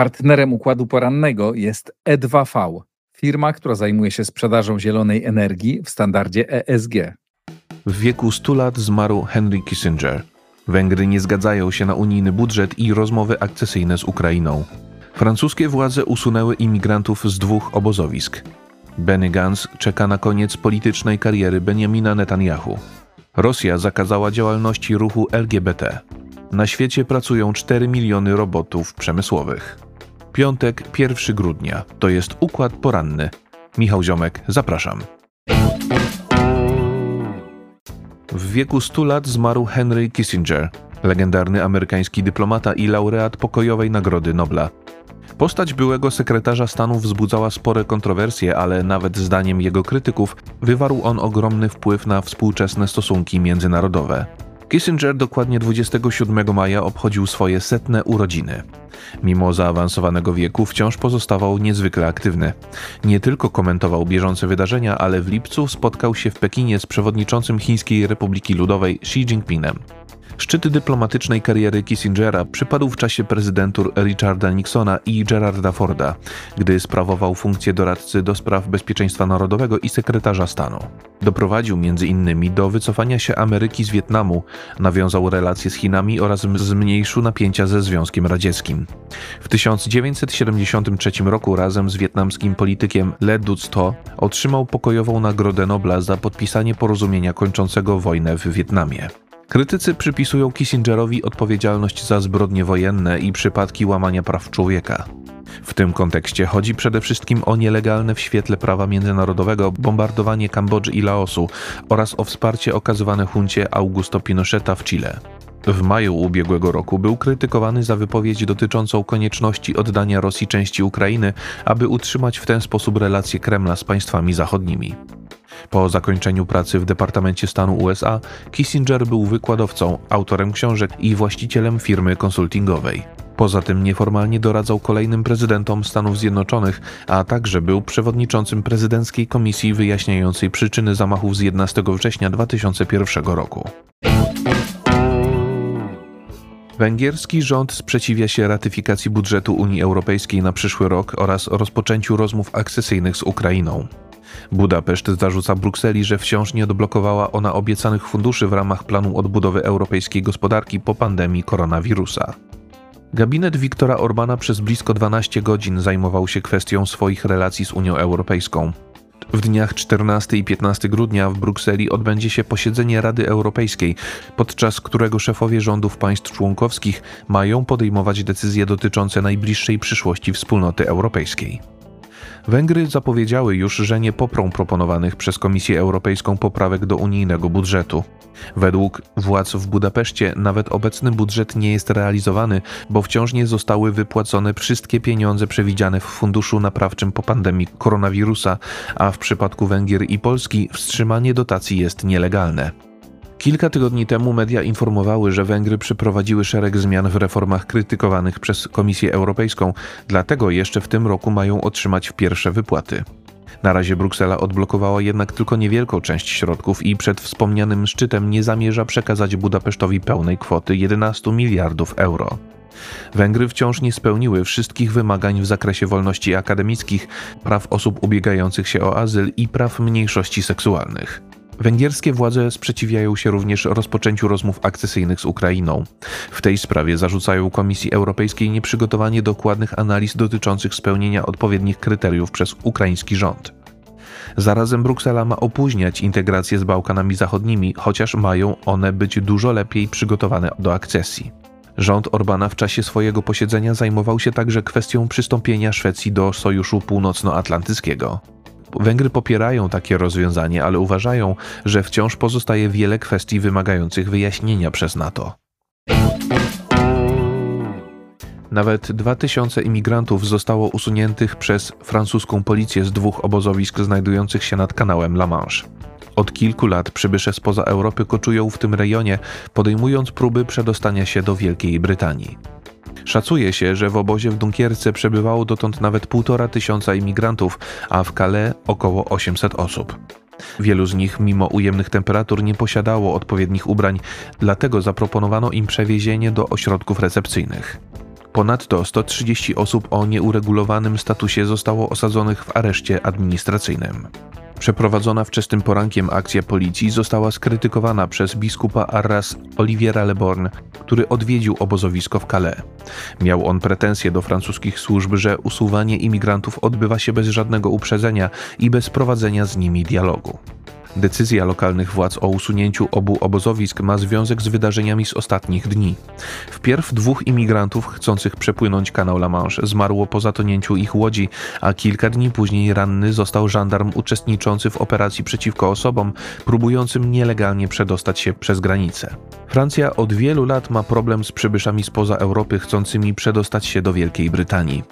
Partnerem układu porannego jest E2V, firma, która zajmuje się sprzedażą zielonej energii w standardzie ESG. W wieku 100 lat zmarł Henry Kissinger. Węgry nie zgadzają się na unijny budżet i rozmowy akcesyjne z Ukrainą. Francuskie władze usunęły imigrantów z dwóch obozowisk. Benny Gantz czeka na koniec politycznej kariery Benjamina Netanyahu. Rosja zakazała działalności ruchu LGBT. Na świecie pracują 4 miliony robotów przemysłowych. Piątek, 1 grudnia. To jest układ poranny. Michał Ziomek, zapraszam. W wieku 100 lat zmarł Henry Kissinger, legendarny amerykański dyplomata i laureat pokojowej Nagrody Nobla. Postać byłego sekretarza stanu wzbudzała spore kontrowersje, ale nawet zdaniem jego krytyków wywarł on ogromny wpływ na współczesne stosunki międzynarodowe. Kissinger dokładnie 27 maja obchodził swoje setne urodziny. Mimo zaawansowanego wieku wciąż pozostawał niezwykle aktywny. Nie tylko komentował bieżące wydarzenia, ale w lipcu spotkał się w Pekinie z przewodniczącym Chińskiej Republiki Ludowej Xi Jinpingem. Szczyt dyplomatycznej kariery Kissingera przypadł w czasie prezydentur Richarda Nixona i Gerarda Forda, gdy sprawował funkcję doradcy do spraw bezpieczeństwa narodowego i sekretarza stanu. Doprowadził m.in. do wycofania się Ameryki z Wietnamu, nawiązał relacje z Chinami oraz zmniejszył napięcia ze Związkiem Radzieckim. W 1973 roku razem z wietnamskim politykiem Le Duc To otrzymał pokojową Nagrodę Nobla za podpisanie porozumienia kończącego wojnę w Wietnamie. Krytycy przypisują Kissingerowi odpowiedzialność za zbrodnie wojenne i przypadki łamania praw człowieka. W tym kontekście chodzi przede wszystkim o nielegalne w świetle prawa międzynarodowego bombardowanie Kambodży i Laosu oraz o wsparcie okazywane huncie Augusto Pinocheta w Chile. W maju ubiegłego roku był krytykowany za wypowiedź dotyczącą konieczności oddania Rosji części Ukrainy, aby utrzymać w ten sposób relacje Kremla z państwami zachodnimi. Po zakończeniu pracy w Departamencie Stanu USA, Kissinger był wykładowcą, autorem książek i właścicielem firmy konsultingowej. Poza tym nieformalnie doradzał kolejnym prezydentom Stanów Zjednoczonych, a także był przewodniczącym prezydenckiej komisji wyjaśniającej przyczyny zamachów z 11 września 2001 roku. Węgierski rząd sprzeciwia się ratyfikacji budżetu Unii Europejskiej na przyszły rok oraz rozpoczęciu rozmów akcesyjnych z Ukrainą. Budapeszt zarzuca Brukseli, że wciąż nie odblokowała ona obiecanych funduszy w ramach planu odbudowy europejskiej gospodarki po pandemii koronawirusa. Gabinet Viktora Orbana przez blisko 12 godzin zajmował się kwestią swoich relacji z Unią Europejską. W dniach 14 i 15 grudnia w Brukseli odbędzie się posiedzenie Rady Europejskiej, podczas którego szefowie rządów państw członkowskich mają podejmować decyzje dotyczące najbliższej przyszłości wspólnoty europejskiej. Węgry zapowiedziały już, że nie poprą proponowanych przez Komisję Europejską poprawek do unijnego budżetu. Według władz w Budapeszcie nawet obecny budżet nie jest realizowany, bo wciąż nie zostały wypłacone wszystkie pieniądze przewidziane w funduszu naprawczym po pandemii koronawirusa, a w przypadku Węgier i Polski wstrzymanie dotacji jest nielegalne. Kilka tygodni temu media informowały, że Węgry przeprowadziły szereg zmian w reformach krytykowanych przez Komisję Europejską, dlatego jeszcze w tym roku mają otrzymać pierwsze wypłaty. Na razie Bruksela odblokowała jednak tylko niewielką część środków i przed wspomnianym szczytem nie zamierza przekazać Budapesztowi pełnej kwoty 11 miliardów euro. Węgry wciąż nie spełniły wszystkich wymagań w zakresie wolności akademickich, praw osób ubiegających się o azyl i praw mniejszości seksualnych. Węgierskie władze sprzeciwiają się również rozpoczęciu rozmów akcesyjnych z Ukrainą. W tej sprawie zarzucają Komisji Europejskiej nieprzygotowanie dokładnych analiz dotyczących spełnienia odpowiednich kryteriów przez ukraiński rząd. Zarazem Bruksela ma opóźniać integrację z Bałkanami Zachodnimi, chociaż mają one być dużo lepiej przygotowane do akcesji. Rząd Orbana w czasie swojego posiedzenia zajmował się także kwestią przystąpienia Szwecji do Sojuszu Północnoatlantyckiego. Węgry popierają takie rozwiązanie, ale uważają, że wciąż pozostaje wiele kwestii wymagających wyjaśnienia przez NATO. Nawet 2000 imigrantów zostało usuniętych przez francuską policję z dwóch obozowisk znajdujących się nad kanałem La Manche. Od kilku lat przybysze spoza Europy koczują w tym rejonie, podejmując próby przedostania się do Wielkiej Brytanii. Szacuje się, że w obozie w Dunkierce przebywało dotąd nawet półtora tysiąca imigrantów, a w Calais około 800 osób. Wielu z nich, mimo ujemnych temperatur, nie posiadało odpowiednich ubrań, dlatego zaproponowano im przewiezienie do ośrodków recepcyjnych. Ponadto 130 osób o nieuregulowanym statusie zostało osadzonych w areszcie administracyjnym. Przeprowadzona wczesnym porankiem akcja policji została skrytykowana przez biskupa Arras Oliviera Leborn, który odwiedził obozowisko w Calais. Miał on pretensje do francuskich służb, że usuwanie imigrantów odbywa się bez żadnego uprzedzenia i bez prowadzenia z nimi dialogu. Decyzja lokalnych władz o usunięciu obu obozowisk ma związek z wydarzeniami z ostatnich dni. Wpierw dwóch imigrantów chcących przepłynąć kanał La Manche zmarło po zatonięciu ich łodzi, a kilka dni później ranny został żandarm uczestniczący w operacji przeciwko osobom próbującym nielegalnie przedostać się przez granicę. Francja od wielu lat ma problem z przybyszami spoza Europy chcącymi przedostać się do Wielkiej Brytanii.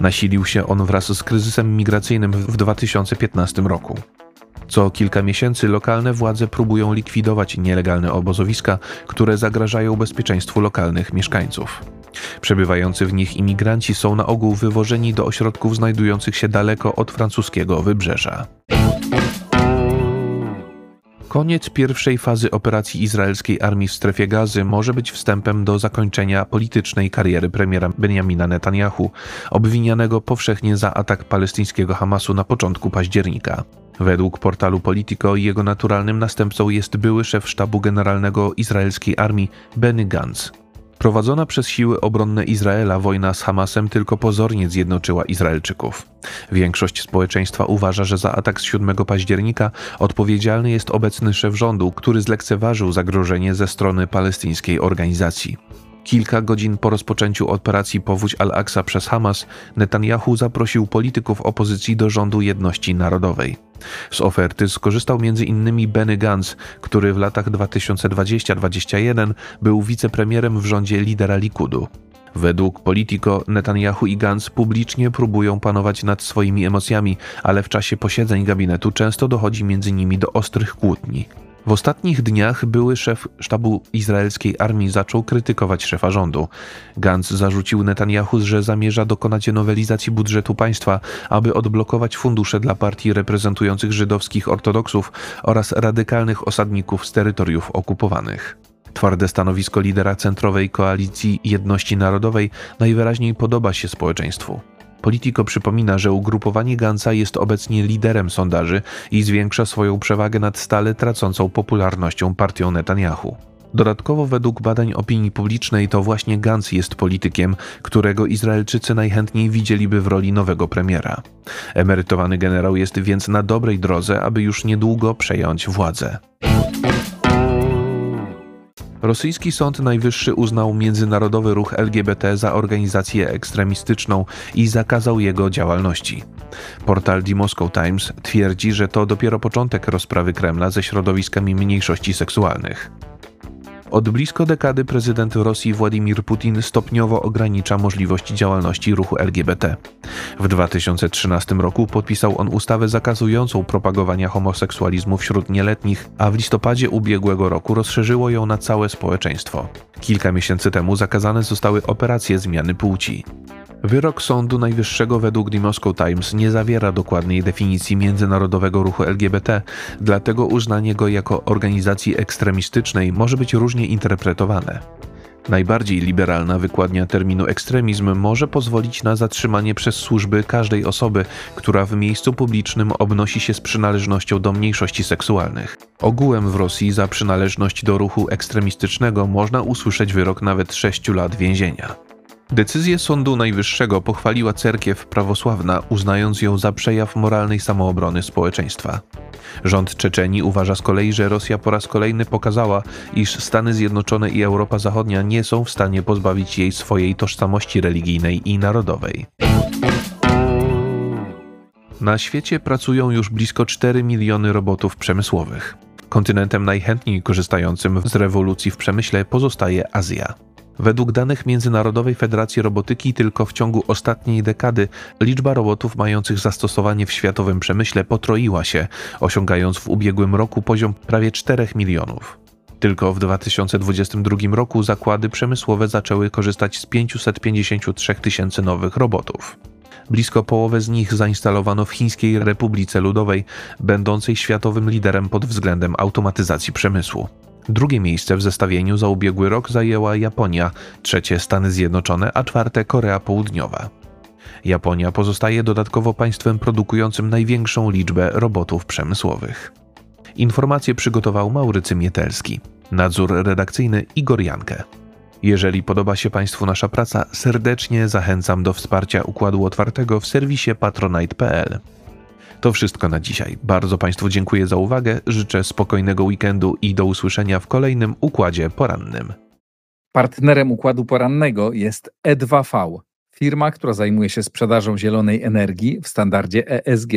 Nasilił się on wraz z kryzysem migracyjnym w 2015 roku. Co kilka miesięcy lokalne władze próbują likwidować nielegalne obozowiska, które zagrażają bezpieczeństwu lokalnych mieszkańców. Przebywający w nich imigranci są na ogół wywożeni do ośrodków znajdujących się daleko od francuskiego wybrzeża. Koniec pierwszej fazy operacji izraelskiej armii w strefie gazy może być wstępem do zakończenia politycznej kariery premiera Benjamina Netanyahu, obwinianego powszechnie za atak palestyńskiego Hamasu na początku października. Według portalu Politico jego naturalnym następcą jest były szef sztabu generalnego izraelskiej armii Benny Gantz. Prowadzona przez siły obronne Izraela wojna z Hamasem tylko pozornie zjednoczyła Izraelczyków. Większość społeczeństwa uważa, że za atak z 7 października odpowiedzialny jest obecny szef rządu, który zlekceważył zagrożenie ze strony palestyńskiej organizacji. Kilka godzin po rozpoczęciu operacji Powódź Al-Aqsa przez Hamas, Netanyahu zaprosił polityków opozycji do rządu jedności narodowej. Z oferty skorzystał m.in. Benny Gantz, który w latach 2020-2021 był wicepremierem w rządzie lidera Likudu. Według Politico Netanyahu i Gantz publicznie próbują panować nad swoimi emocjami, ale w czasie posiedzeń gabinetu często dochodzi między nimi do ostrych kłótni. W ostatnich dniach były szef sztabu izraelskiej armii zaczął krytykować szefa rządu. Gantz zarzucił Netanyahu, że zamierza dokonać nowelizacji budżetu państwa, aby odblokować fundusze dla partii reprezentujących żydowskich ortodoksów oraz radykalnych osadników z terytoriów okupowanych. Twarde stanowisko lidera centrowej koalicji Jedności Narodowej najwyraźniej podoba się społeczeństwu. Politico przypomina, że ugrupowanie Gansa jest obecnie liderem sondaży i zwiększa swoją przewagę nad stale tracącą popularnością partią Netanyahu. Dodatkowo według badań opinii publicznej to właśnie Gantz jest politykiem, którego Izraelczycy najchętniej widzieliby w roli nowego premiera. Emerytowany generał jest więc na dobrej drodze, aby już niedługo przejąć władzę. Rosyjski Sąd Najwyższy uznał międzynarodowy ruch LGBT za organizację ekstremistyczną i zakazał jego działalności. Portal The Moscow Times twierdzi, że to dopiero początek rozprawy Kremla ze środowiskami mniejszości seksualnych. Od blisko dekady prezydent Rosji Władimir Putin stopniowo ogranicza możliwości działalności ruchu LGBT. W 2013 roku podpisał on ustawę zakazującą propagowania homoseksualizmu wśród nieletnich, a w listopadzie ubiegłego roku rozszerzyło ją na całe społeczeństwo. Kilka miesięcy temu zakazane zostały operacje zmiany płci. Wyrok Sądu Najwyższego według The Moscow Times nie zawiera dokładnej definicji międzynarodowego ruchu LGBT, dlatego uznanie go jako organizacji ekstremistycznej może być różnie interpretowane. Najbardziej liberalna wykładnia terminu ekstremizm może pozwolić na zatrzymanie przez służby każdej osoby, która w miejscu publicznym obnosi się z przynależnością do mniejszości seksualnych. Ogółem w Rosji za przynależność do ruchu ekstremistycznego można usłyszeć wyrok nawet 6 lat więzienia. Decyzję Sądu Najwyższego pochwaliła cerkiew prawosławna, uznając ją za przejaw moralnej samoobrony społeczeństwa. Rząd Czeczenii uważa z kolei, że Rosja po raz kolejny pokazała, iż Stany Zjednoczone i Europa Zachodnia nie są w stanie pozbawić jej swojej tożsamości religijnej i narodowej. Na świecie pracują już blisko 4 miliony robotów przemysłowych. Kontynentem najchętniej korzystającym z rewolucji w przemyśle pozostaje Azja. Według danych Międzynarodowej Federacji Robotyki tylko w ciągu ostatniej dekady liczba robotów mających zastosowanie w światowym przemyśle potroiła się, osiągając w ubiegłym roku poziom prawie 4 milionów. Tylko w 2022 roku zakłady przemysłowe zaczęły korzystać z 553 tysięcy nowych robotów. Blisko połowę z nich zainstalowano w Chińskiej Republice Ludowej, będącej światowym liderem pod względem automatyzacji przemysłu. Drugie miejsce w zestawieniu za ubiegły rok zajęła Japonia, trzecie Stany Zjednoczone, a czwarte Korea Południowa. Japonia pozostaje dodatkowo państwem produkującym największą liczbę robotów przemysłowych. Informacje przygotował Maurycy Mietelski. Nadzór redakcyjny Igor Jankę. Jeżeli podoba się Państwu nasza praca, serdecznie zachęcam do wsparcia Układu Otwartego w serwisie patronite.pl. To wszystko na dzisiaj. Bardzo Państwu dziękuję za uwagę, życzę spokojnego weekendu i do usłyszenia w kolejnym Układzie Porannym. Partnerem układu porannego jest E2V, firma, która zajmuje się sprzedażą zielonej energii w standardzie ESG.